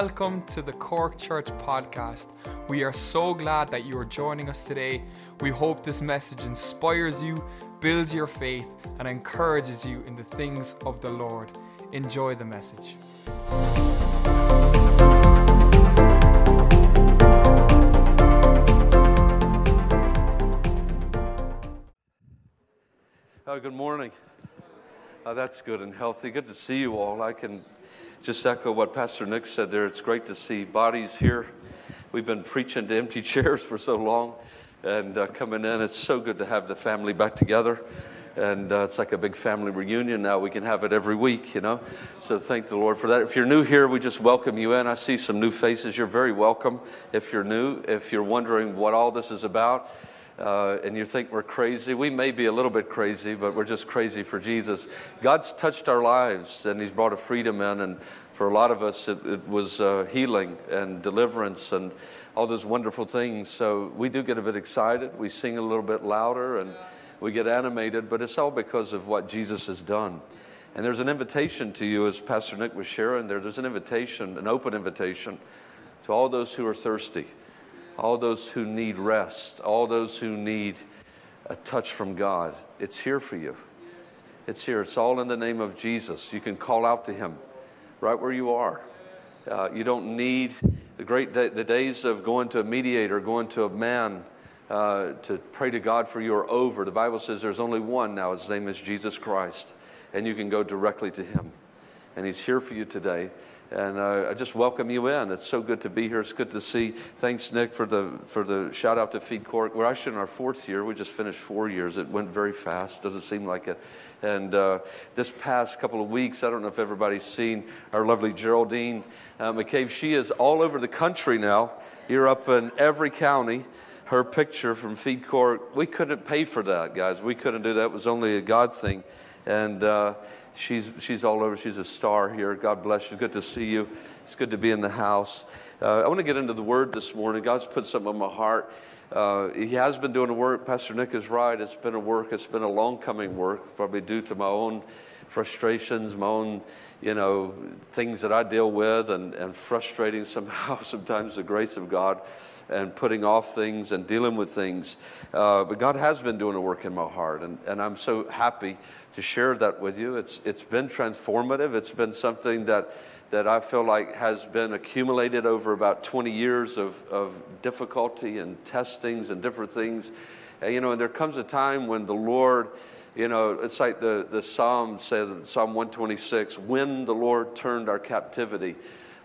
welcome to the Cork Church podcast. We are so glad that you are joining us today. We hope this message inspires you, builds your faith, and encourages you in the things of the Lord. Enjoy the message. Oh, good morning. Oh, that's good and healthy. Good to see you all. I can just echo what Pastor Nick said there. It's great to see bodies here. We've been preaching to empty chairs for so long and uh, coming in. It's so good to have the family back together. And uh, it's like a big family reunion now. We can have it every week, you know. So thank the Lord for that. If you're new here, we just welcome you in. I see some new faces. You're very welcome if you're new. If you're wondering what all this is about, uh, and you think we're crazy. We may be a little bit crazy, but we're just crazy for Jesus. God's touched our lives, and He's brought a freedom in. And for a lot of us, it, it was uh, healing and deliverance and all those wonderful things. So we do get a bit excited. We sing a little bit louder and we get animated, but it's all because of what Jesus has done. And there's an invitation to you, as Pastor Nick was sharing there, there's an invitation, an open invitation to all those who are thirsty all those who need rest, all those who need a touch from God. It's here for you. It's here. It's all in the name of Jesus. You can call out to Him right where you are. Uh, you don't need the great day, the days of going to a mediator, going to a man uh, to pray to God for you are over. The Bible says there's only one now. His name is Jesus Christ, and you can go directly to Him. And He's here for you today. And uh, I just welcome you in. It's so good to be here. It's good to see. Thanks, Nick, for the for the shout out to Feed Cork. We're actually in our fourth year. We just finished four years. It went very fast. Doesn't seem like it. And uh, this past couple of weeks, I don't know if everybody's seen our lovely Geraldine uh, McCabe. She is all over the country now. You're up in every county. Her picture from Feed Cork. We couldn't pay for that, guys. We couldn't do that. It was only a God thing. And uh, She's, she's all over. She's a star here. God bless you. Good to see you. It's good to be in the house. Uh, I want to get into the word this morning. God's put something on my heart. Uh, he has been doing a work. Pastor Nick is right. It's been a work. It's been a long coming work, probably due to my own frustrations, my own, you know, things that I deal with, and, and frustrating somehow sometimes the grace of God and putting off things and dealing with things. Uh, but God has been doing a work in my heart, and, and I'm so happy to share that with you. It's, it's been transformative. It's been something that, that I feel like has been accumulated over about 20 years of, of difficulty and testings and different things. And, you know, and there comes a time when the Lord, you know, it's like the, the Psalm says, Psalm 126, when the Lord turned our captivity,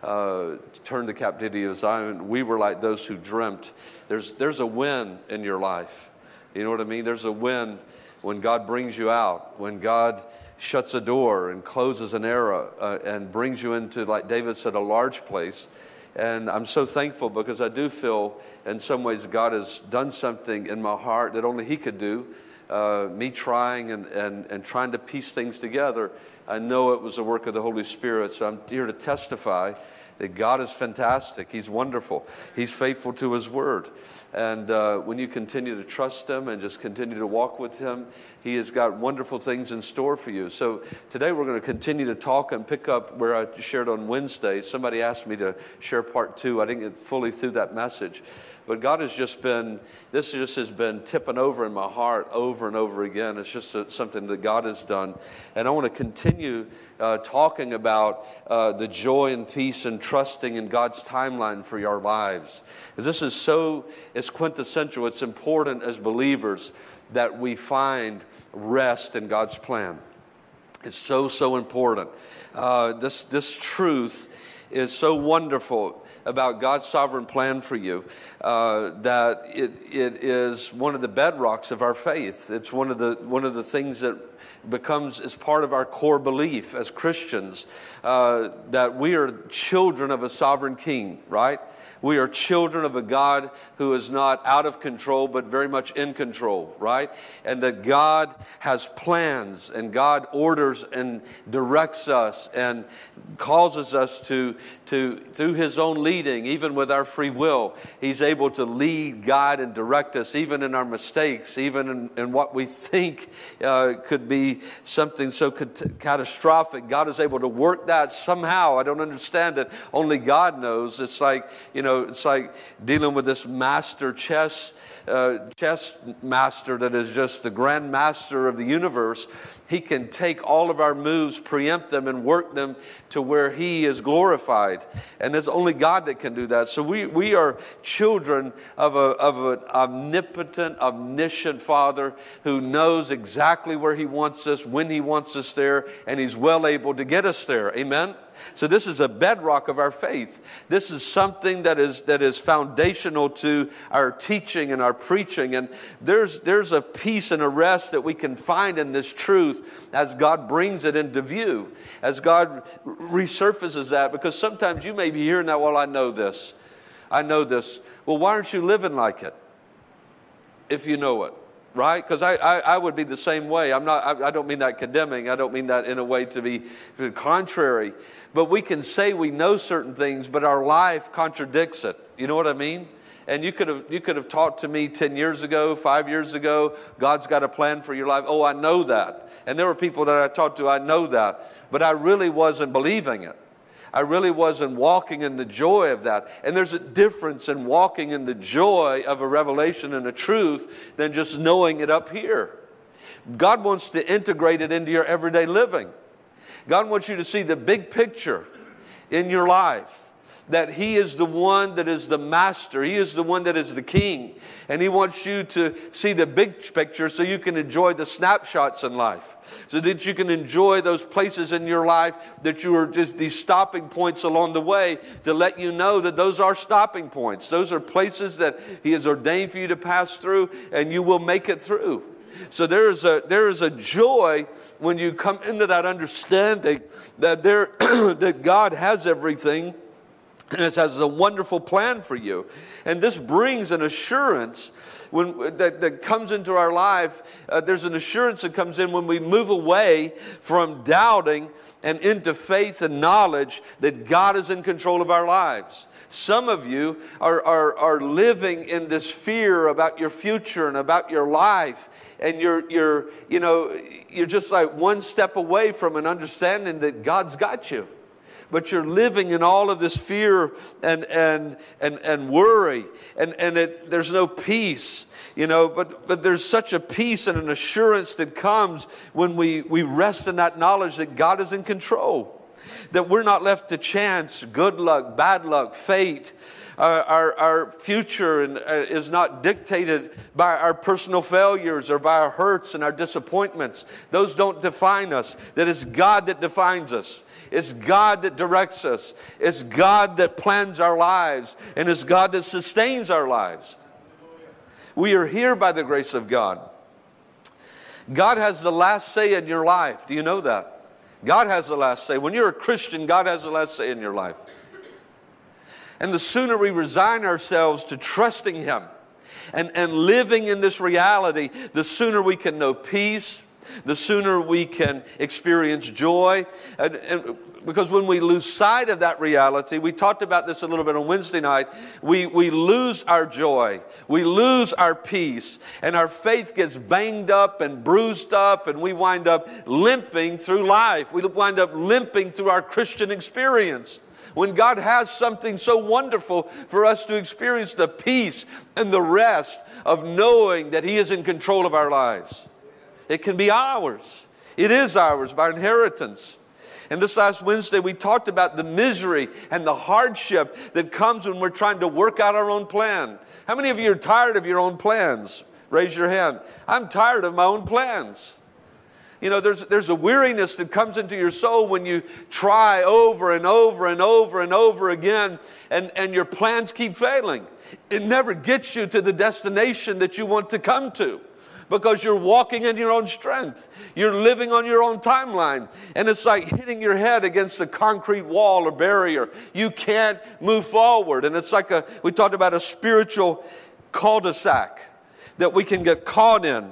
uh, turned the captivity of Zion, we were like those who dreamt. There's, there's a win in your life. You know what I mean? There's a win when God brings you out, when God shuts a door and closes an era uh, and brings you into, like David said, a large place. And I'm so thankful because I do feel, in some ways, God has done something in my heart that only He could do. Uh, me trying and, and, and trying to piece things together, I know it was a work of the Holy Spirit. So I'm here to testify that God is fantastic. He's wonderful. He's faithful to His word. And uh, when you continue to trust Him and just continue to walk with Him, He has got wonderful things in store for you. So today we're going to continue to talk and pick up where I shared on Wednesday. Somebody asked me to share part two. I didn't get fully through that message. But God has just been, this just has been tipping over in my heart over and over again. It's just a, something that God has done. And I want to continue uh, talking about uh, the joy and peace and trusting in God's timeline for your lives. Because this is so, it's quintessential, it's important as believers that we find rest in God's plan. It's so, so important. Uh, this, this truth is so wonderful about God's sovereign plan for you uh, that it, it is one of the bedrocks of our faith. It's one of the, one of the things that becomes as part of our core belief as Christians uh, that we are children of a sovereign king, right? We are children of a God who is not out of control, but very much in control, right? And that God has plans and God orders and directs us and causes us to, to through His own leading, even with our free will, He's able to lead, guide, and direct us, even in our mistakes, even in, in what we think uh, could be something so catastrophic. God is able to work that somehow. I don't understand it. Only God knows. It's like, you know, it's like dealing with this master chess uh, chess master that is just the grand master of the universe, he can take all of our moves, preempt them, and work them to where He is glorified. And it's only God that can do that. So we, we are children of, a, of an omnipotent, omniscient Father who knows exactly where He wants us, when He wants us there, and He's well able to get us there. Amen? So this is a bedrock of our faith. This is something that is that is foundational to our teaching and our preaching. And there's there's a peace and a rest that we can find in this truth as God brings it into view, as God resurfaces that. Because sometimes you may be hearing that, well, I know this. I know this. Well, why aren't you living like it? If you know it right? Because I, I, I, would be the same way. I'm not, I, I, don't mean that condemning. I don't mean that in a way to be contrary. But we can say we know certain things, but our life contradicts it. You know what I mean? And you could have, you could have talked to me 10 years ago, five years ago, God's got a plan for your life. Oh, I know that. And there were people that I talked to, I know that. But I really wasn't believing it. I really wasn't walking in the joy of that. And there's a difference in walking in the joy of a revelation and a truth than just knowing it up here. God wants to integrate it into your everyday living. God wants you to see the big picture in your life that He is the one that is the master. He is the one that is the king. And He wants you to see the big picture so you can enjoy the snapshots in life. So that you can enjoy those places in your life that you are just these stopping points along the way to let you know that those are stopping points. Those are places that He has ordained for you to pass through and you will make it through. So there is a, there is a joy when you come into that understanding that, there, that God has everything and it has a wonderful plan for you. And this brings an assurance when, that, that comes into our life. Uh, there's an assurance that comes in when we move away from doubting and into faith and knowledge that God is in control of our lives. Some of you are, are, are living in this fear about your future and about your life, and you're, you're, you know, you're just like one step away from an understanding that God's got you but you're living in all of this fear and, and, and, and worry, and, and it, there's no peace. You know, but, but there's such a peace and an assurance that comes when we, we rest in that knowledge that God is in control that we're not left to chance, good luck, bad luck, fate. Uh, our, our future and, uh, is not dictated by our personal failures or by our hurts and our disappointments. Those don't define us. That is God that defines us. It's God that directs us. It's God that plans our lives. And it's God that sustains our lives. We are here by the grace of God. God has the last say in your life. Do you know that? God has the last say. When you're a Christian, God has the last say in your life. And the sooner we resign ourselves to trusting Him and, and living in this reality, the sooner we can know peace, the sooner we can experience joy. And, and because when we lose sight of that reality, we talked about this a little bit on Wednesday night, we, we lose our joy, we lose our peace, and our faith gets banged up and bruised up, and we wind up limping through life. We wind up limping through our Christian experience. When God has something so wonderful for us to experience the peace and the rest of knowing that He is in control of our lives. It can be ours. It is ours by inheritance. And this last Wednesday, we talked about the misery and the hardship that comes when we're trying to work out our own plan. How many of you are tired of your own plans? Raise your hand. I'm tired of my own plans. You know, there's, there's a weariness that comes into your soul when you try over and over and over and over again, and, and your plans keep failing. It never gets you to the destination that you want to come to because you're walking in your own strength. You're living on your own timeline. And it's like hitting your head against a concrete wall or barrier. You can't move forward. And it's like a, we talked about a spiritual cul de sac that we can get caught in.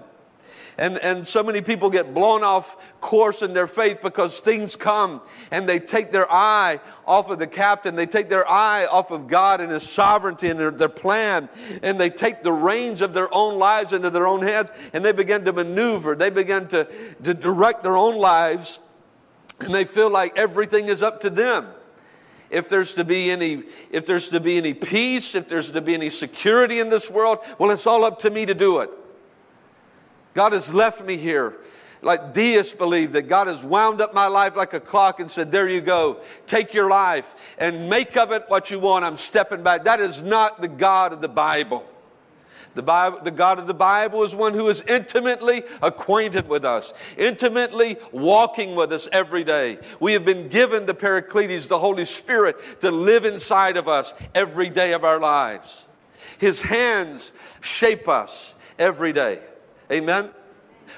And, and so many people get blown off course in their faith because things come and they take their eye off of the captain. They take their eye off of God and His sovereignty and their, their plan. And they take the reins of their own lives into their own hands and they begin to maneuver. They begin to, to direct their own lives and they feel like everything is up to them if there's to be any if there's to be any peace if there's to be any security in this world well it's all up to me to do it god has left me here like deists believe that god has wound up my life like a clock and said there you go take your life and make of it what you want i'm stepping back that is not the god of the bible the, Bible, the God of the Bible is one who is intimately acquainted with us, intimately walking with us every day. We have been given the Paracletes, the Holy Spirit, to live inside of us every day of our lives. His hands shape us every day. Amen?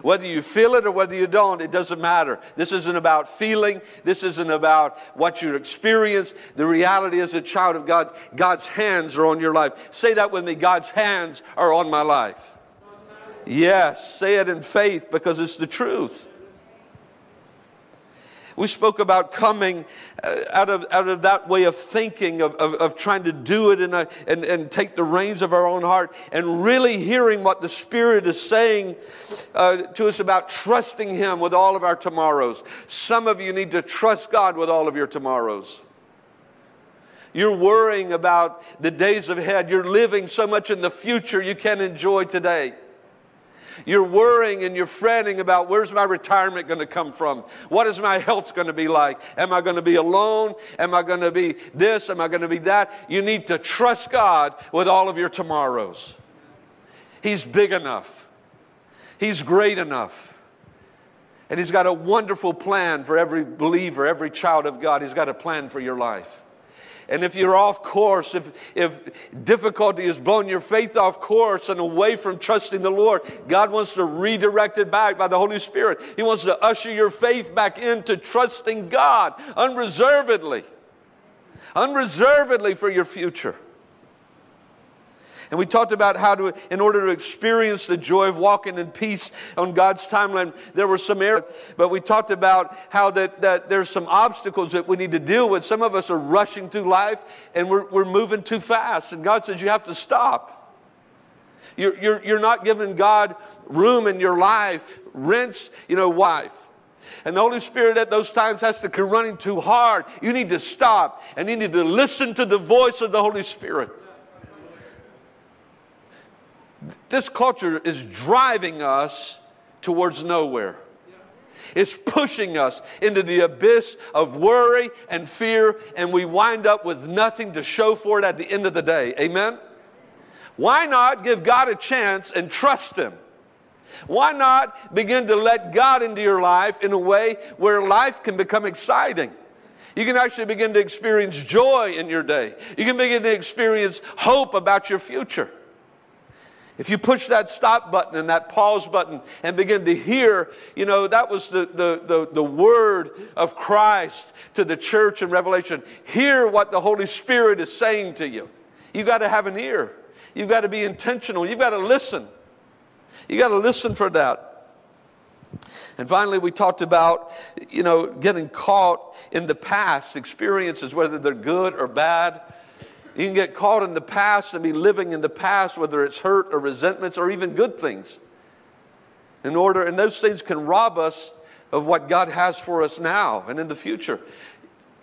Whether you feel it or whether you don't, it doesn't matter. This isn't about feeling. This isn't about what you experience. The reality is, a child of God, God's hands are on your life. Say that with me God's hands are on my life. Yes, say it in faith because it's the truth. We spoke about coming uh, out of, out of that way of thinking, of, of, of trying to do it a, and, and take the reins of our own heart, and really hearing what the Spirit is saying uh, to us about trusting Him with all of our tomorrows. Some of you need to trust God with all of your tomorrows. You're worrying about the days ahead. You're living so much in the future you can't enjoy today. You're worrying and you're fretting about where's my retirement going to come from? What is my health going to be like? Am I going to be alone? Am I going to be this? Am I going to be that? You need to trust God with all of your tomorrows. He's big enough, He's great enough. And He's got a wonderful plan for every believer, every child of God. He's got a plan for your life. And if you're off course, if, if difficulty has blown your faith off course and away from trusting the Lord, God wants to redirect it back by the Holy Spirit. He wants to usher your faith back into trusting God unreservedly, unreservedly for your future. And we talked about how to, in order to experience the joy of walking in peace on God's timeline, there were some errors. But we talked about how that, that there's some obstacles that we need to deal with. Some of us are rushing through life and we're, we're moving too fast. And God says you have to stop. You're, you're, you're not giving God room in your life. Rinse, you know, wife. And the Holy Spirit at those times has to come running too hard. You need to stop and you need to listen to the voice of the Holy Spirit. This culture is driving us towards nowhere. It's pushing us into the abyss of worry and fear, and we wind up with nothing to show for it at the end of the day. Amen? Why not give God a chance and trust Him? Why not begin to let God into your life in a way where life can become exciting? You can actually begin to experience joy in your day. You can begin to experience hope about your future. If you push that stop button and that pause button and begin to hear, you know, that was the, the, the, the, word of Christ to the church in Revelation. Hear what the Holy Spirit is saying to you. You've got to have an ear. You've got to be intentional. You've got to listen. You've got to listen for that. And finally, we talked about, you know, getting caught in the past experiences, whether they're good or bad. You can get caught in the past and be living in the past, whether it's hurt or resentments or even good things. In order, and those things can rob us of what God has for us now and in the future.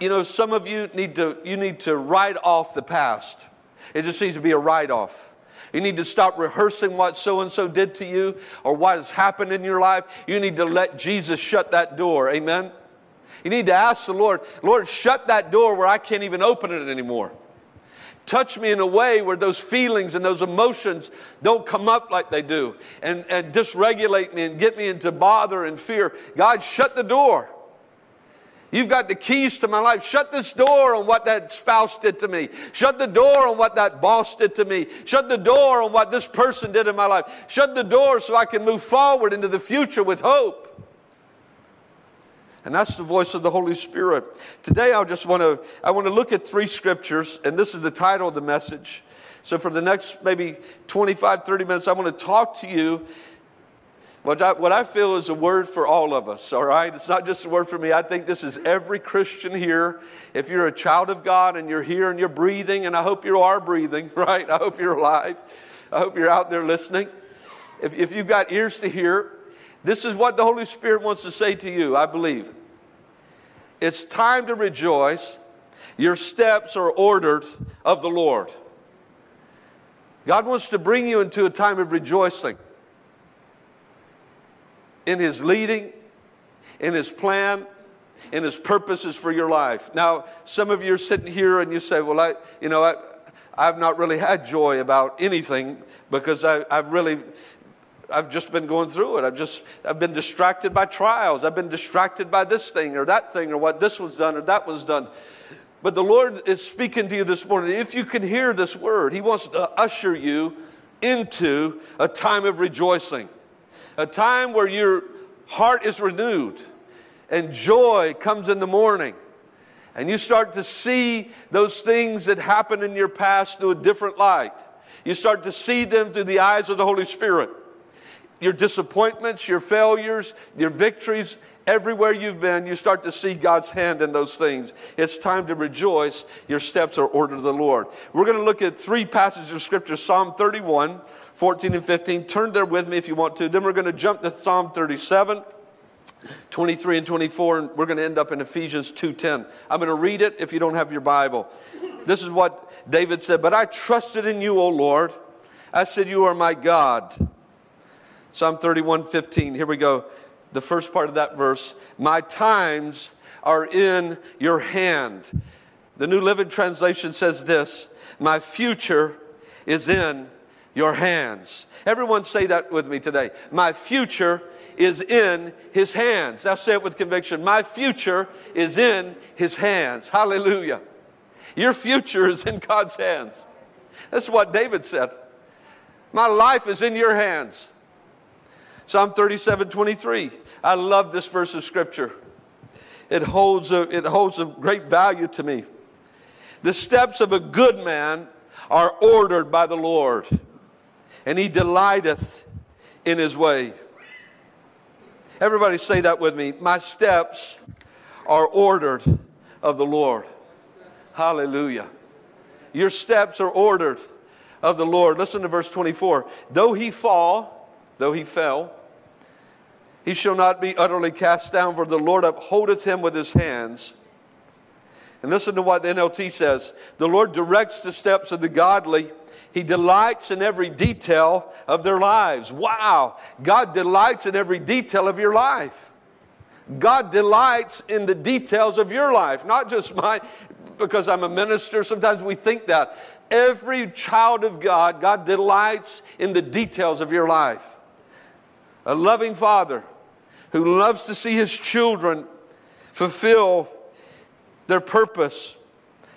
You know, some of you need to you need to write off the past. It just needs to be a write off. You need to stop rehearsing what so and so did to you or what has happened in your life. You need to let Jesus shut that door. Amen. You need to ask the Lord, Lord, shut that door where I can't even open it anymore. Touch me in a way where those feelings and those emotions don't come up like they do and, and dysregulate me and get me into bother and fear. God, shut the door. You've got the keys to my life. Shut this door on what that spouse did to me. Shut the door on what that boss did to me. Shut the door on what this person did in my life. Shut the door so I can move forward into the future with hope. And that's the voice of the Holy Spirit. Today I just want to I want to look at three scriptures and this is the title of the message. So for the next maybe 25 30 minutes I want to talk to you What I, what I feel is a word for all of us, all right? It's not just a word for me. I think this is every Christian here. If you're a child of God and you're here and you're breathing, and I hope you are breathing, right? I hope you're alive. I hope you're out there listening. If, if you've got ears to hear, this is what the Holy Spirit wants to say to you, I believe. It's time to rejoice. Your steps are ordered of the Lord. God wants to bring you into a time of rejoicing in His leading, in His plan, in His purposes for your life. Now, some of you are sitting here and you say, Well, I, you know, I, I've not really had joy about anything because I, I've really I've just been going through it. I've just I've been distracted by trials. I've been distracted by this thing or that thing or what this was done or that was done. But the Lord is speaking to you this morning. If you can hear this word, He wants to usher you into a time of rejoicing a time where your heart is renewed and joy comes in the morning. And you start to see those things that happened in your past through a different light. You start to see them through the eyes of the Holy Spirit. Your disappointments, your failures, your victories, everywhere you've been, you start to see God's hand in those things. It's time to rejoice. Your steps are ordered of the Lord. We're going to look at three passages of Scripture Psalm 31, 14 and 15. Turn there with me if you want to. Then we're going to jump to Psalm 37. 23 and 24 and we're going to end up in Ephesians 2:10. I'm going to read it if you don't have your Bible. This is what David said, "But I trusted in you, O Lord. I said you are my God." Psalm 31:15. Here we go. The first part of that verse, "My times are in your hand." The New Living Translation says this, "My future is in your hands. Everyone say that with me today. My future is in his hands. Now say it with conviction. My future is in his hands. Hallelujah. Your future is in God's hands. That's what David said. My life is in your hands. Psalm 37 23. I love this verse of scripture. It holds a, it holds a great value to me. The steps of a good man are ordered by the Lord and he delighteth in his way. Everybody say that with me. My steps are ordered of the Lord. Hallelujah. Your steps are ordered of the Lord. Listen to verse 24. Though he fall, though he fell, he shall not be utterly cast down, for the Lord upholdeth him with his hands. And listen to what the NLT says The Lord directs the steps of the godly he delights in every detail of their lives. Wow. God delights in every detail of your life. God delights in the details of your life, not just mine, because I'm a minister. Sometimes we think that. Every child of God, God delights in the details of your life. A loving father who loves to see his children fulfill their purpose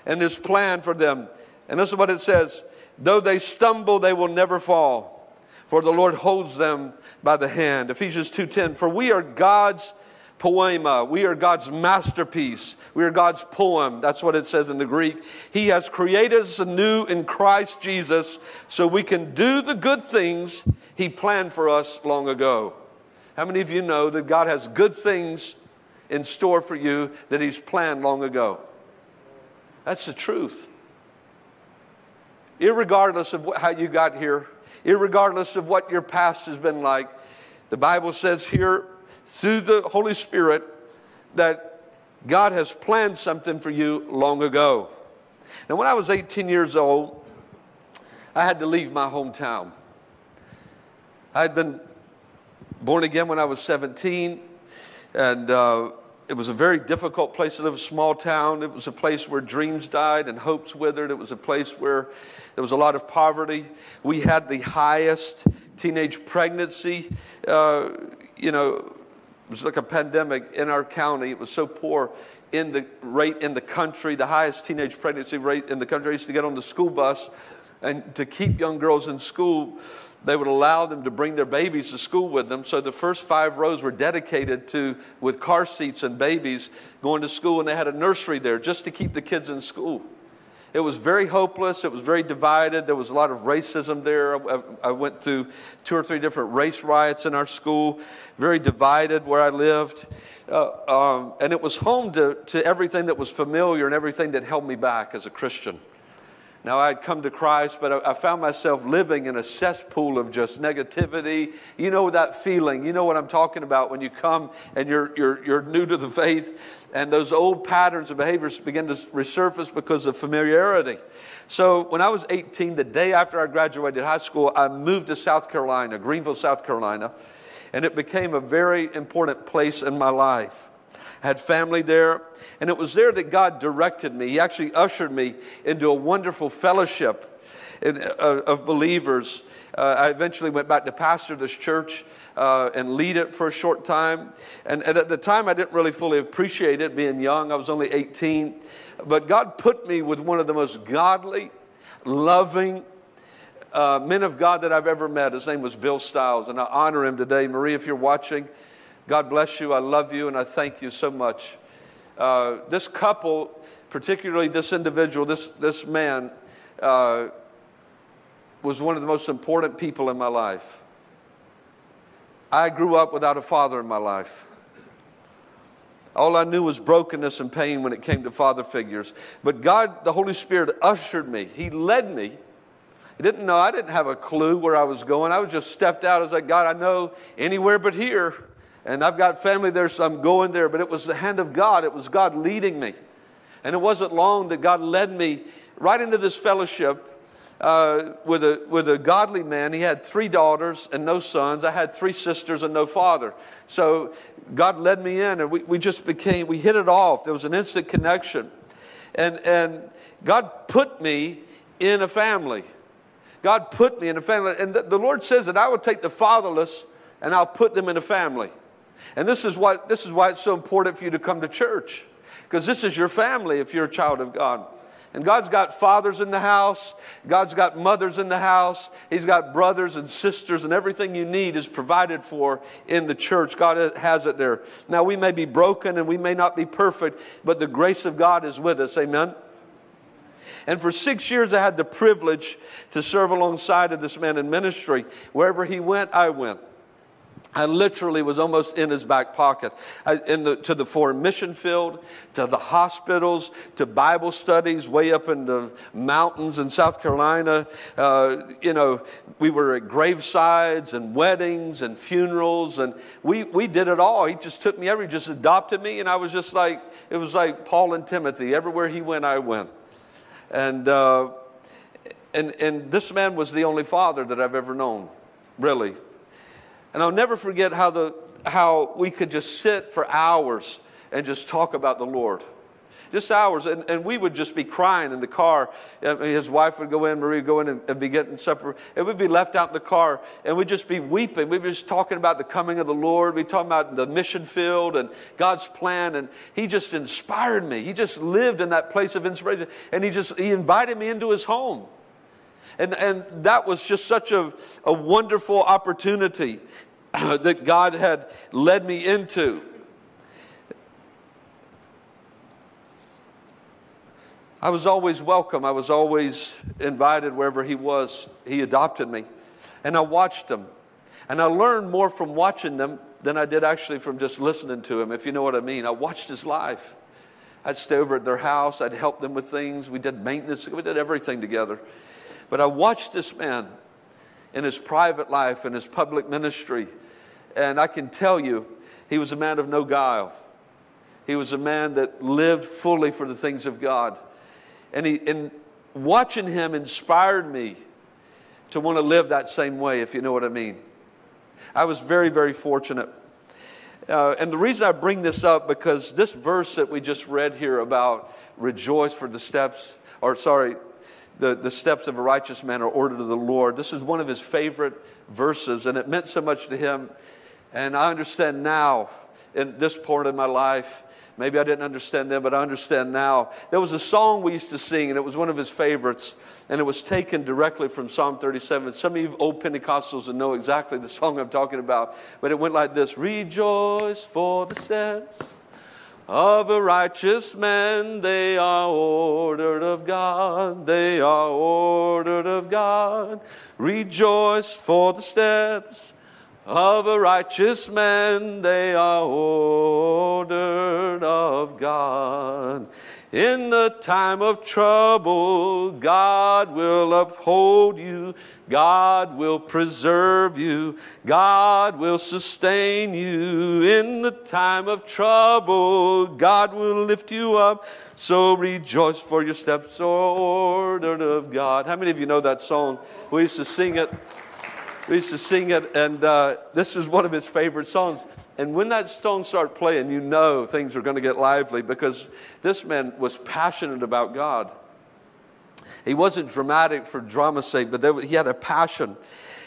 and his plan for them. And this is what it says Though they stumble, they will never fall, for the Lord holds them by the hand. Ephesians 2:10 For we are God's poiema. We are God's masterpiece. We are God's poem. That's what it says in the Greek. He has created us anew in Christ Jesus so we can do the good things He planned for us long ago. How many of you know that God has good things in store for you that He's planned long ago? That's the truth irregardless of how you got here, irregardless of what your past has been like. The Bible says here through the Holy Spirit that God has planned something for you long ago. Now, when I was 18 years old, I had to leave my hometown. I had been born again when I was 17, and uh, it was a very difficult place to live, a small town. It was a place where dreams died and hopes withered. It was a place where there was a lot of poverty. We had the highest teenage pregnancy. Uh, you know, it was like a pandemic in our county. It was so poor in the rate in the country, the highest teenage pregnancy rate in the country. I used to get on the school bus and to keep young girls in school they would allow them to bring their babies to school with them. So the first five rows were dedicated to with car seats and babies going to school, and they had a nursery there just to keep the kids in school. It was very hopeless. It was very divided. There was a lot of racism there. I, I went through two or three different race riots in our school, very divided where I lived. Uh, um, and it was home to, to everything that was familiar and everything that held me back as a Christian. Now, I had come to Christ, but I, found myself living in a cesspool of just negativity. You know that feeling. You know what I'm talking about when you come and you're, you're, you're new to the faith, and those old patterns of behaviors begin to resurface because of familiarity. So, when I was 18, the day after I graduated high school, I moved to South Carolina, Greenville, South Carolina, and it became a very important place in my life had family there. And it was there that God directed me. He actually ushered me into a wonderful fellowship in, uh, of believers. Uh, I eventually went back to pastor this church uh, and lead it for a short time. And, and at the time, I didn't really fully appreciate it being young. I was only 18. But God put me with one of the most godly, loving, uh, men of God that I've ever met. His name was Bill Stiles, and I honor him today. Marie, if you're watching, God bless you. I love you and I thank you so much. Uh, this couple, particularly this individual, this, this man, uh, was one of the most important people in my life. I grew up without a father in my life. All I knew was brokenness and pain when it came to father figures. But God, the Holy Spirit, ushered me. He led me. He didn't know, I didn't have a clue where I was going. I was just stepped out. I was like, God, I know anywhere but here. And I've got family there, so I'm going there. But it was the hand of God, it was God leading me. And it wasn't long that God led me right into this fellowship uh, with, a, with a godly man. He had three daughters and no sons. I had three sisters and no father. So God led me in, and we, we just became, we hit it off. There was an instant connection. And, and God put me in a family. God put me in a family. And the, the Lord says that I will take the fatherless and I'll put them in a family. And this is, what, this is why it's so important for you to come to church, because this is your family if you're a child of God. And God's got fathers in the house, God's got mothers in the house, He's got brothers and sisters, and everything you need is provided for in the church. God has it there. Now, we may be broken and we may not be perfect, but the grace of God is with us. Amen. And for six years, I had the privilege to serve alongside of this man in ministry. Wherever he went, I went. I literally was almost in his back pocket. I, the, to the foreign mission field, to the hospitals, to Bible studies way up in the mountains in South Carolina. Uh, you know, we were at gravesides and weddings and funerals, and we, we did it all. He just took me everywhere, just adopted me, and I was just like, it was like Paul and Timothy. Everywhere he went, I went. And, uh, and, and this man was the only father that I've ever known, really and I'll never forget how, the, how we could just sit for hours and just talk about the Lord. Just hours. And, and we would just be crying in the car. His wife would go in, Marie would go in and, and be getting supper. And we'd be left out in the car and we'd just be weeping. We'd be just talking about the coming of the Lord. We'd talk about the mission field and God's plan. And he just inspired me. He just lived in that place of inspiration. And he just, he invited me into his home. And, and that was just such a, a wonderful opportunity that God had led me into. I was always welcome. I was always invited wherever he was. He adopted me. And I watched him. And I learned more from watching them than I did actually from just listening to him, if you know what I mean. I watched his life. I'd stay over at their house. I'd help them with things. We did maintenance. We did everything together. But I watched this man in his private life, in his public ministry, and I can tell you, he was a man of no guile. He was a man that lived fully for the things of God. And, he, and watching him inspired me to want to live that same way, if you know what I mean. I was very, very fortunate. Uh, and the reason I bring this up because this verse that we just read here about rejoice for the steps, or sorry, the, the steps of a righteous man are ordered of the Lord. This is one of his favorite verses, and it meant so much to him. And I understand now, in this point of my life, maybe I didn't understand then, but I understand now. There was a song we used to sing, and it was one of his favorites, and it was taken directly from Psalm 37. Some of you old Pentecostals will know exactly the song I'm talking about, but it went like this Rejoice for the steps of a righteous man. They are ordered of God. They are ordered of God. Rejoice for the steps of a righteous man. They are ordered of God. In the time of trouble, God will uphold you. God will preserve you. God will sustain you. In the time of trouble, God will lift you up. So rejoice for your steps ordered of God. How many of you know that song? We used to sing it. We used to sing it, and uh, this is one of his favorite songs. And when that song started playing, you know things are going to get lively because this man was passionate about God. He wasn't dramatic for drama's sake, but he had a passion.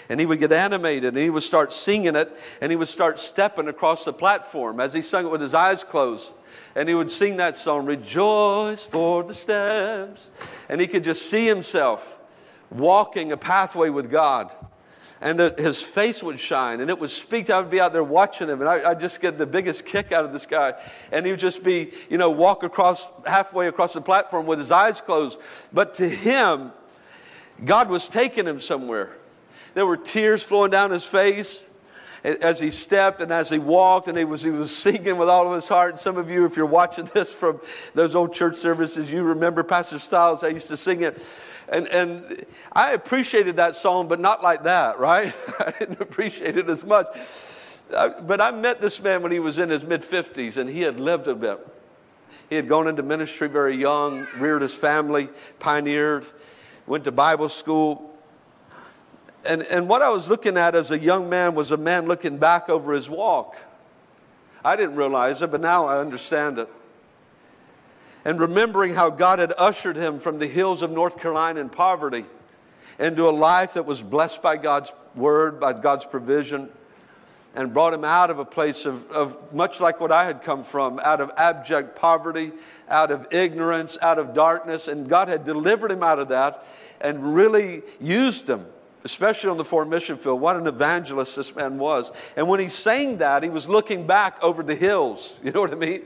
And he would get animated and he would start singing it and he would start stepping across the platform as he sung it with his eyes closed. And he would sing that song, Rejoice for the Steps. And he could just see himself walking a pathway with God and the, his face would shine and it would speak. I would be out there watching him and I, would just get the biggest kick out of this guy. And he would just be, you know, walk across halfway across the platform with his eyes closed. But to him, God was taking him somewhere. There were tears flowing down his face as he stepped and as he walked and he was, he was singing with all of his heart. And some of you, if you're watching this from those old church services, you remember Pastor Stiles. I used to sing it and, and I appreciated that song, but not like that, right? I didn't appreciate it as much. Uh, but I met this man when he was in his mid 50s and he had lived a bit. He had gone into ministry very young, reared his family, pioneered, went to Bible school. And, and what I was looking at as a young man was a man looking back over his walk. I didn't realize it, but now I understand it and remembering how God had ushered him from the hills of North Carolina in poverty into a life that was blessed by God's word, by God's provision, and brought him out of a place of, of much like what I had come from, out of abject poverty, out of ignorance, out of darkness. And God had delivered him out of that and really used him especially on the foreign mission field. What an evangelist this man was. And when he sang that, he was looking back over the hills. You know what I mean?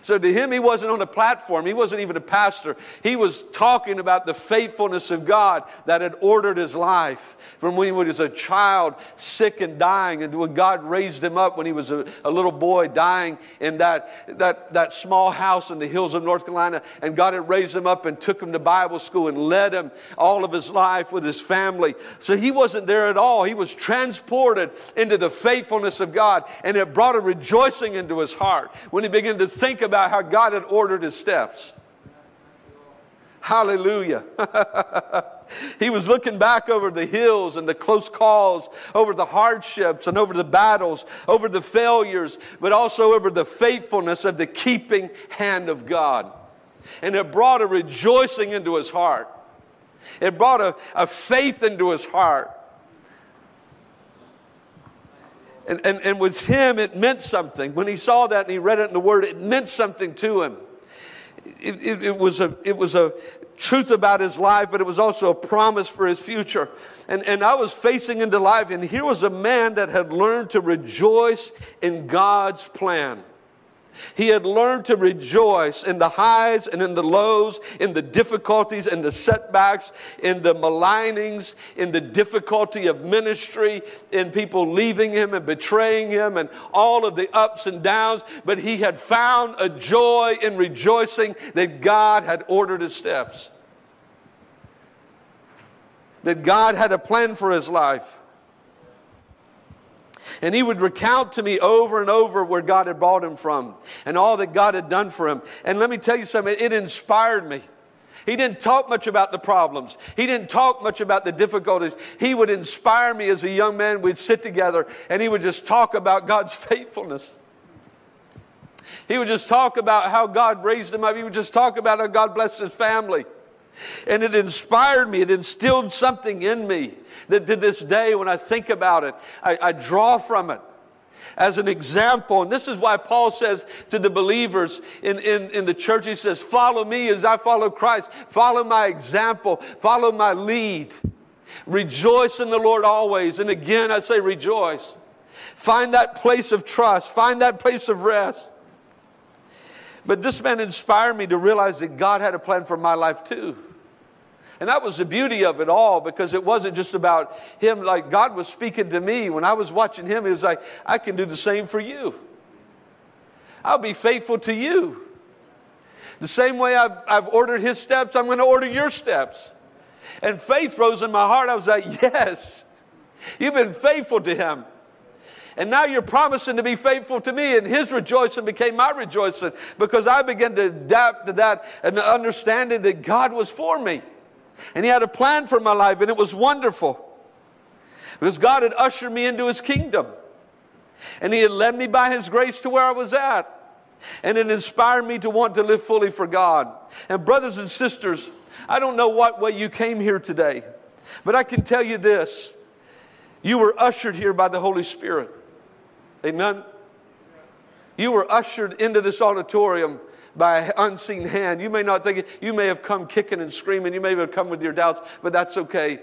So to him, he wasn't on a platform. He wasn't even a pastor. He was talking about the faithfulness of God that had ordered his life from when he was a child, sick and dying, and when God raised him up when he was a, a little boy dying in that, that, that small house in the hills of North Carolina. And God had raised him up and took him to Bible school and led him all of his life with his family. So he wasn't there at all. He was transported into the faithfulness of God, and it brought a rejoicing into his heart when he began to think think about how God had ordered his steps. Hallelujah. he was looking back over the hills and the close calls, over the hardships and over the battles, over the failures, but also over the faithfulness of the keeping hand of God. And it brought a rejoicing into his heart. It brought a, a faith into his heart. And, and, and with him, it meant something. When he saw that and he read it in the Word, it meant something to him. It, it, it, was a, it was a truth about his life, but it was also a promise for his future. And, and I was facing into life, and here was a man that had learned to rejoice in God's plan. He had learned to rejoice in the highs and in the lows, in the difficulties and the setbacks, in the malignings, in the difficulty of ministry, in people leaving him and betraying him, and all of the ups and downs. But he had found a joy in rejoicing that God had ordered his steps, that God had a plan for his life. And he would recount to me over and over where God had brought him from and all that God had done for him. And let me tell you something, it inspired me. He didn't talk much about the problems. He didn't talk much about the difficulties. He would inspire me as a young man. We'd sit together and he would just talk about God's faithfulness. He would just talk about how God raised him up. He would just talk about how God blessed his family. And it inspired me, it instilled something in me that to this day, when I think about it, I, I draw from it as an example. And this is why Paul says to the believers in, in, in the church, he says, Follow me as I follow Christ, follow my example, follow my lead. Rejoice in the Lord always. And again, I say rejoice. Find that place of trust, find that place of rest. But this man inspired me to realize that God had a plan for my life too. And that was the beauty of it all because it wasn't just about him, like God was speaking to me. When I was watching him, he was like, I can do the same for you. I'll be faithful to you. The same way I've, I've ordered his steps, I'm going to order your steps. And faith rose in my heart. I was like, Yes, you've been faithful to him. And now you're promising to be faithful to me. And his rejoicing became my rejoicing because I began to adapt to that and the understanding that God was for me. And he had a plan for my life, and it was wonderful. Because God had ushered me into his kingdom. And he had led me by his grace to where I was at. And it inspired me to want to live fully for God. And, brothers and sisters, I don't know what way you came here today, but I can tell you this you were ushered here by the Holy Spirit. Amen. You were ushered into this auditorium by an unseen hand. You may not think it, you may have come kicking and screaming, you may have come with your doubts, but that's okay.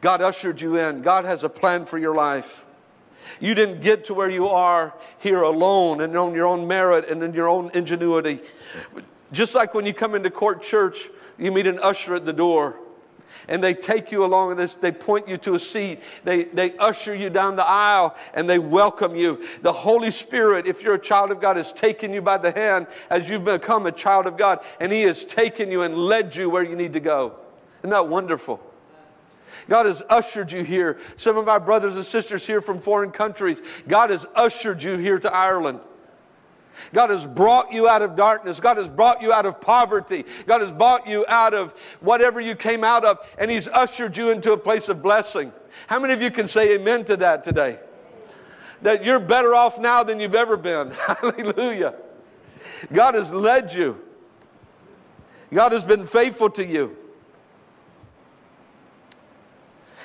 God ushered you in. God has a plan for your life. You didn't get to where you are here alone and on your own merit and in your own ingenuity. Just like when you come into Cork Church, you meet an usher at the door and they take you along this, they point you to a seat, they, they usher you down the aisle, and they welcome you. The Holy Spirit, if you're a child of God, has taken you by the hand as you've become a child of God, and He has taken you and led you where you need to go. Isn't that wonderful? God has ushered you here. Some of our brothers and sisters here from foreign countries, God has ushered you here to Ireland. God has brought you out of darkness. God has brought you out of poverty. God has brought you out of whatever you came out of, and He's ushered you into a place of blessing. How many of you can say amen to that today? That you're better off now than you've ever been. Hallelujah. God has led you, God has been faithful to you.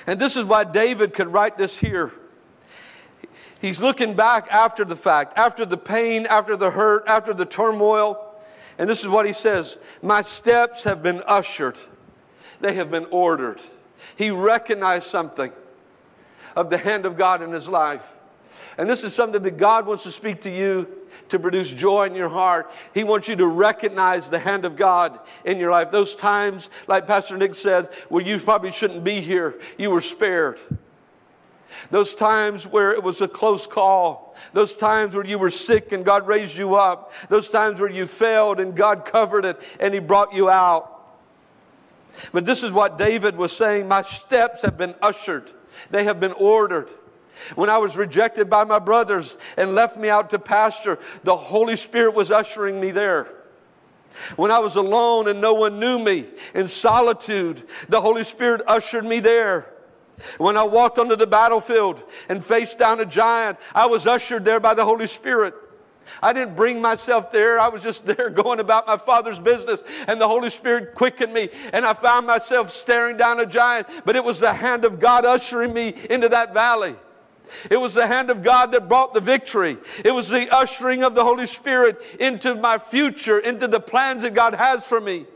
And this is why David could write this here. He's looking back after the fact, after the pain, after the hurt, after the turmoil. And this is what he says My steps have been ushered, they have been ordered. He recognized something of the hand of God in his life. And this is something that God wants to speak to you to produce joy in your heart. He wants you to recognize the hand of God in your life. Those times, like Pastor Nick said, where you probably shouldn't be here, you were spared. Those times where it was a close call. Those times where you were sick and God raised you up. Those times where you failed and God covered it and He brought you out. But this is what David was saying My steps have been ushered, they have been ordered. When I was rejected by my brothers and left me out to pasture, the Holy Spirit was ushering me there. When I was alone and no one knew me in solitude, the Holy Spirit ushered me there. When I walked onto the battlefield and faced down a giant, I was ushered there by the Holy Spirit. I didn't bring myself there. I was just there going about my Father's business, and the Holy Spirit quickened me, and I found myself staring down a giant. But it was the hand of God ushering me into that valley. It was the hand of God that brought the victory. It was the ushering of the Holy Spirit into my future, into the plans that God has for me.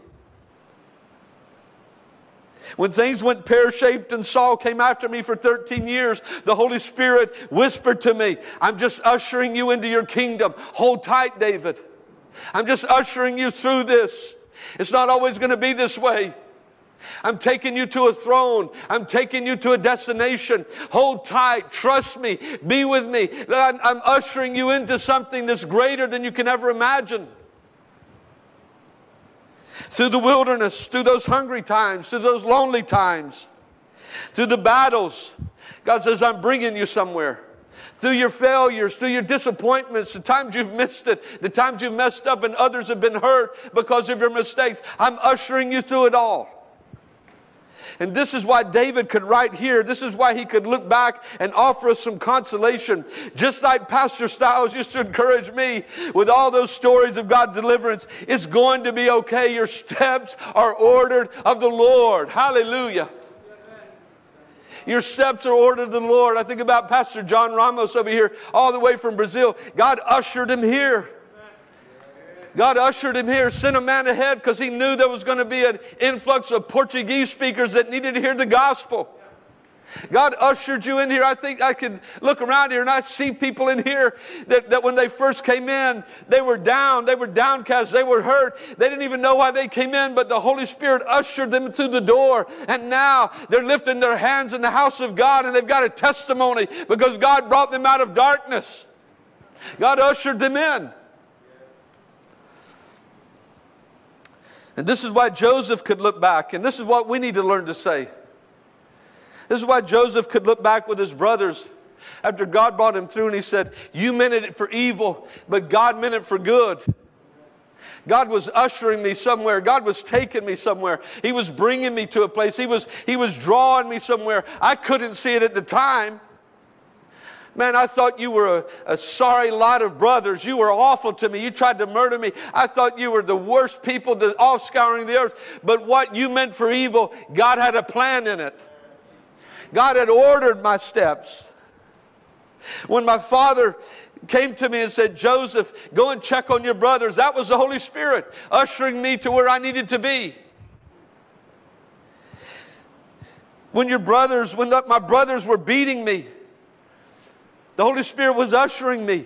When things went pear shaped and Saul came after me for 13 years, the Holy Spirit whispered to me, I'm just ushering you into your kingdom. Hold tight, David. I'm just ushering you through this. It's not always going to be this way. I'm taking you to a throne. I'm taking you to a destination. Hold tight. Trust me. Be with me. I'm ushering you into something that's greater than you can ever imagine through the wilderness, through those hungry times, through those lonely times, through the battles. God says, I'm bringing you somewhere. Through your failures, through your disappointments, the times you've missed it, the times you've messed up and others have been hurt because of your mistakes, I'm ushering you through it all. And this is why David could write here. This is why he could look back and offer us some consolation. Just like Pastor Stiles used to encourage me with all those stories of God's deliverance. It's going to be okay. Your steps are ordered of the Lord. Hallelujah. Your steps are ordered of the Lord. I think about Pastor John Ramos over here, all the way from Brazil. God ushered him here. God ushered him here, sent a man ahead because he knew there was going to be an influx of Portuguese speakers that needed to hear the gospel. God ushered you in here. I think I could look around here and I see people in here that, that when they first came in, they were down, they were downcast, they were hurt. They didn't even know why they came in, but the Holy Spirit ushered them through the door. And now they're lifting their hands in the house of God and they've got a testimony because God brought them out of darkness. God ushered them in. And this is why Joseph could look back, and this is what we need to learn to say. This is why Joseph could look back with his brothers after God brought him through and he said, You meant it for evil, but God meant it for good. God was ushering me somewhere. God was taking me somewhere. He was bringing me to a place. He was, he was drawing me somewhere. I couldn't see it at the time. Man, I thought you were a, a, sorry lot of brothers. You were awful to me. You tried to murder me. I thought you were the worst people, the, all scouring the earth. But what you meant for evil, God had a plan in it. God had ordered my steps. When my father came to me and said, Joseph, go and check on your brothers, that was the Holy Spirit ushering me to where I needed to be. When your brothers, when my brothers were beating me, the Holy Spirit was ushering me.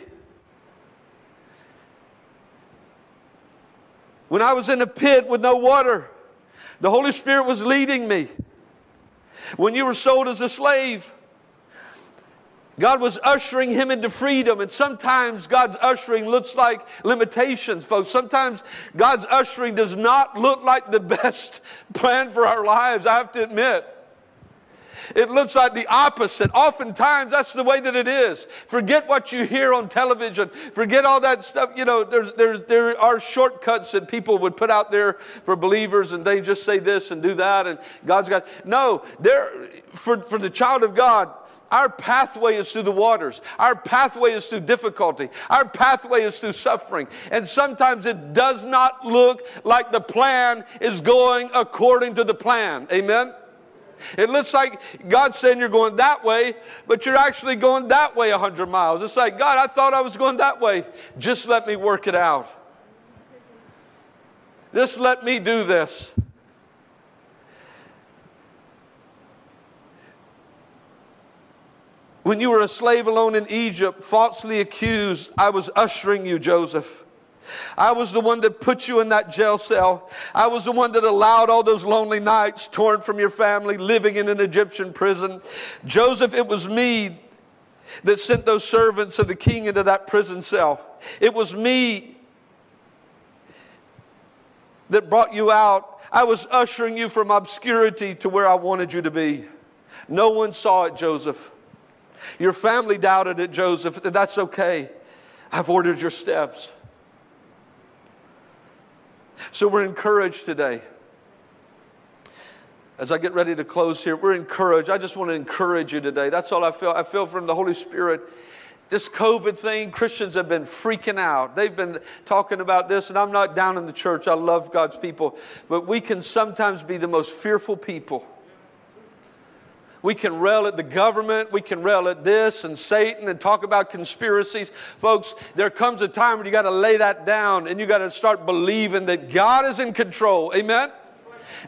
When I was in a pit with no water, the Holy Spirit was leading me. When you were sold as a slave, God was ushering him into freedom. And sometimes God's ushering looks like limitations, folks. Sometimes God's ushering does not look like the best plan for our lives, I have to admit. It looks like the opposite. Oftentimes, that's the way that it is. Forget what you hear on television. Forget all that stuff. You know, there's, there's, there are shortcuts that people would put out there for believers, and they just say this and do that, and God's got. No, there, for, for the child of God, our pathway is through the waters. Our pathway is through difficulty. Our pathway is through suffering. And sometimes it does not look like the plan is going according to the plan. Amen? It looks like God's saying you're going that way, but you're actually going that way 100 miles. It's like, God, I thought I was going that way. Just let me work it out. Just let me do this. When you were a slave alone in Egypt, falsely accused, I was ushering you, Joseph. I was the one that put you in that jail cell. I was the one that allowed all those lonely nights torn from your family, living in an Egyptian prison. Joseph, it was me that sent those servants of the king into that prison cell. It was me that brought you out. I was ushering you from obscurity to where I wanted you to be. No one saw it, Joseph. Your family doubted it, Joseph. That's okay. I've ordered your steps. So we're encouraged today. As I get ready to close here, we're encouraged. I just want to encourage you today. That's all I feel. I feel from the Holy Spirit. This COVID thing, Christians have been freaking out. They've been talking about this, and I'm not down in the church. I love God's people. But we can sometimes be the most fearful people we can rail at the government. We can rail at this and Satan and talk about conspiracies. Folks, there comes a time when you got to lay that down and you got to start believing that God is in control. Amen?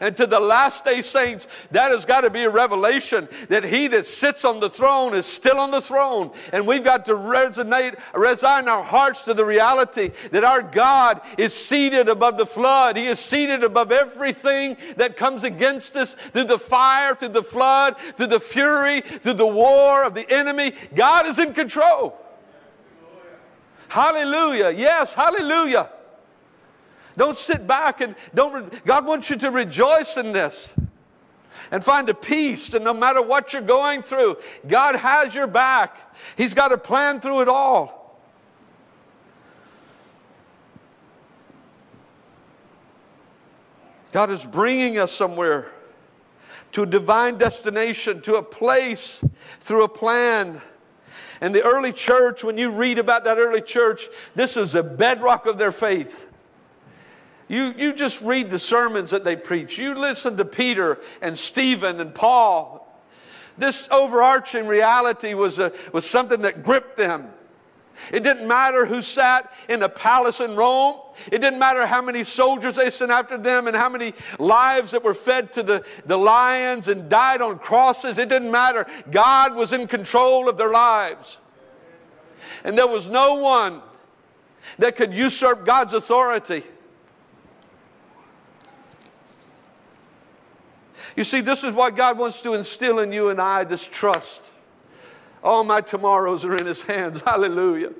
And to the last day saints, that has got to be a revelation that he that sits on the throne is still on the throne. And we've got to resonate, resign our hearts to the reality that our God is seated above the flood. He is seated above everything that comes against us through the fire, through the flood, through the fury, through the war of the enemy. God is in control. Hallelujah. Yes, hallelujah. Don't sit back and don't. God wants you to rejoice in this and find a peace. And no matter what you're going through, God has your back. He's got a plan through it all. God is bringing us somewhere to a divine destination, to a place through a plan. And the early church, when you read about that early church, this is the bedrock of their faith. You, you just read the sermons that they preach. You listen to Peter and Stephen and Paul. This overarching reality was, a, was something that gripped them. It didn't matter who sat in a palace in Rome. It didn't matter how many soldiers they sent after them and how many lives that were fed to the, the lions and died on crosses. It didn't matter. God was in control of their lives. And there was no one that could usurp God's authority. You see, this is what God wants to instill in you and I this trust. All my tomorrows are in His hands. Hallelujah.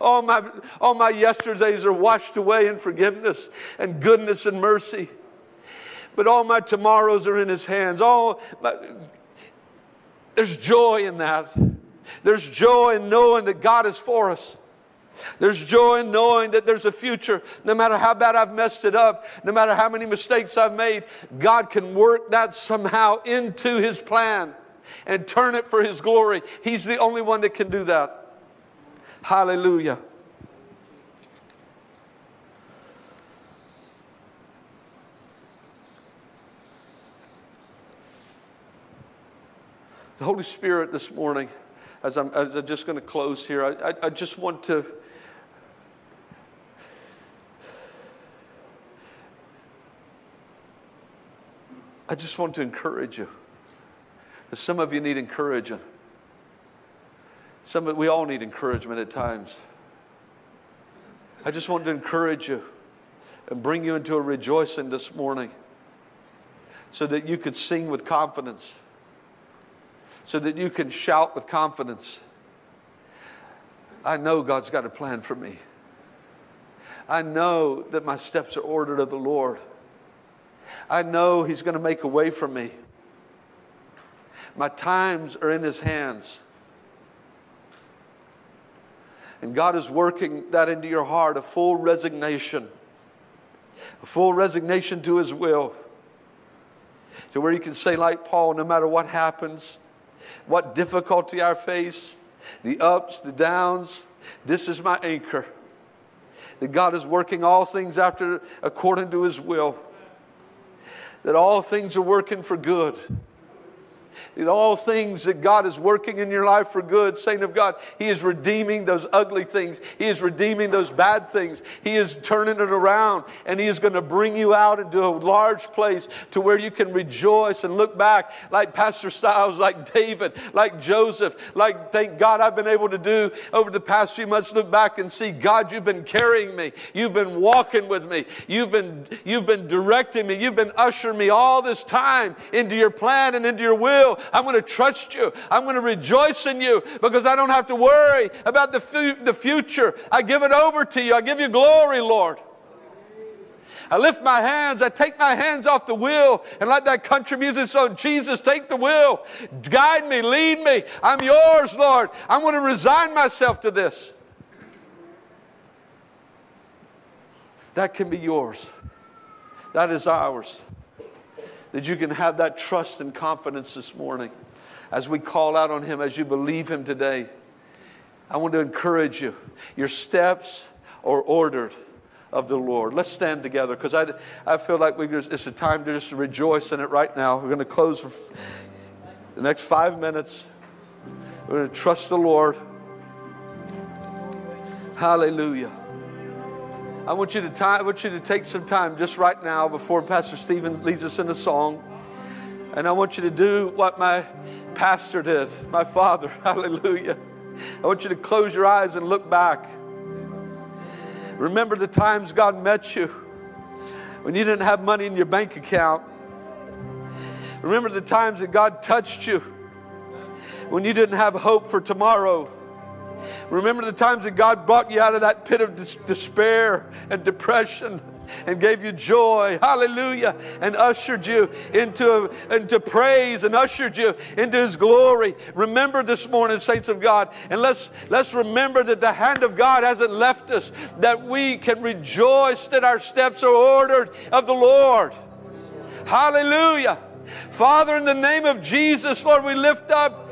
All my, all my yesterdays are washed away in forgiveness and goodness and mercy. But all my tomorrows are in His hands. All my, there's joy in that. There's joy in knowing that God is for us. There's joy in knowing that there's a future. No matter how bad I've messed it up, no matter how many mistakes I've made, God can work that somehow into His plan and turn it for His glory. He's the only one that can do that. Hallelujah. The Holy Spirit this morning, as I'm, as I'm just going to close here, I, I, I just want to. I just want to encourage you. Some of you need encouragement. Some of, we all need encouragement at times. I just want to encourage you and bring you into a rejoicing this morning so that you could sing with confidence, so that you can shout with confidence. I know God's got a plan for me. I know that my steps are ordered of the Lord. I know He's going to make a way for me. My times are in His hands. And God is working that into your heart a full resignation, a full resignation to His will, to where you can say, like Paul, no matter what happens, what difficulty I face, the ups, the downs, this is my anchor. That God is working all things after according to His will that all things are working for good all things that God is working in your life for good, saint of God, He is redeeming those ugly things. He is redeeming those bad things. He is turning it around and He is going to bring you out into a large place to where you can rejoice and look back like Pastor Stiles, like David, like Joseph, like thank God I've been able to do over the past few months. Look back and see, God, you've been carrying me. You've been walking with me. You've been, you've been directing me. You've been ushering me all this time into your plan and into your will. I'm going to trust you. I'm going to rejoice in you because I don't have to worry about the, fu- the future. I give it over to you. I give you glory, Lord. I lift my hands. I take my hands off the wheel and let that country music song, Jesus, take the wheel. Guide me, lead me. I'm yours, Lord. I'm going to resign myself to this. That can be yours. That is ours that you can have that trust and confidence this morning as we call out on Him, as you believe Him today. I want to encourage you. Your steps are ordered of the Lord. Let's stand together because I, I feel like we just, it's a time to just rejoice in it right now. We're going to close for the next five minutes. We're going to trust the Lord. Hallelujah. I want you to want you to take some time just right now before Pastor Stephen leads us in a song. And I want you to do what my pastor did, my father. Hallelujah. I want you to close your eyes and look back. Remember the times God met you when you didn't have money in your bank account. Remember the times that God touched you when you didn't have hope for tomorrow. Remember the times that God brought you out of that pit of despair and depression and gave you joy, hallelujah, and ushered you into, into praise and ushered you into His glory. Remember this morning, saints of God, and let's, let's remember that the hand of God hasn't left us, that we can rejoice that our steps are ordered of the Lord. Hallelujah. Father, in the name of Jesus, Lord, we lift up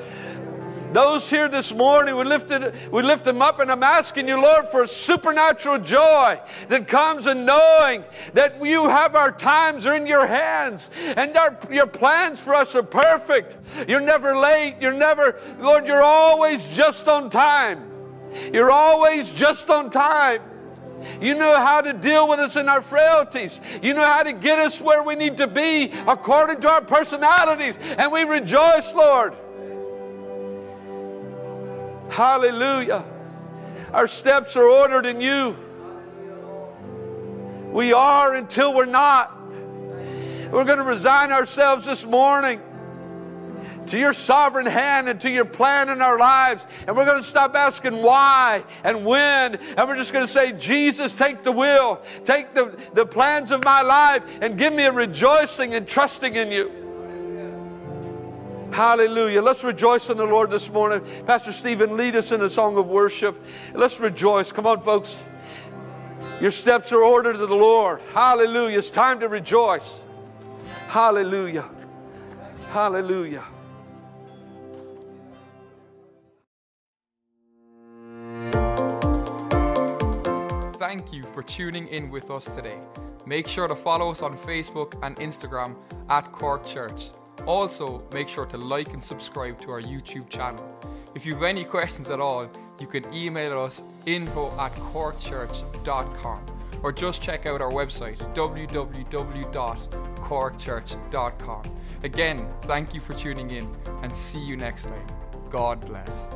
those here this morning, we lifted, we lift them up, and I'm asking you, Lord, for a supernatural joy that comes in knowing that you have our times are in your hands, and our, your plans for us are perfect. You're never late. You're never, Lord, you're always just on time. You're always just on time. You know how to deal with us in our frailties. You know how to get us where we need to be according to our personalities. And we rejoice, Lord. Hallelujah. Our steps are ordered in you. We are until we're not. We're going to resign ourselves this morning to your sovereign hand and to your plan in our lives. And we're going to stop asking why and when. And we're just going to say, Jesus, take the wheel, take the, the plans of my life, and give me a rejoicing and trusting in you. Hallelujah. Let's rejoice in the Lord this morning. Pastor Stephen, lead us in a song of worship. Let's rejoice. Come on, folks. Your steps are ordered to the Lord. Hallelujah. It's time to rejoice. Hallelujah. Hallelujah. Thank you for tuning in with us today. Make sure to follow us on Facebook and Instagram at Cork Church. Also, make sure to like and subscribe to our YouTube channel. If you have any questions at all, you can email us info at corkchurch.com or just check out our website www.corkchurch.com. Again, thank you for tuning in and see you next time. God bless.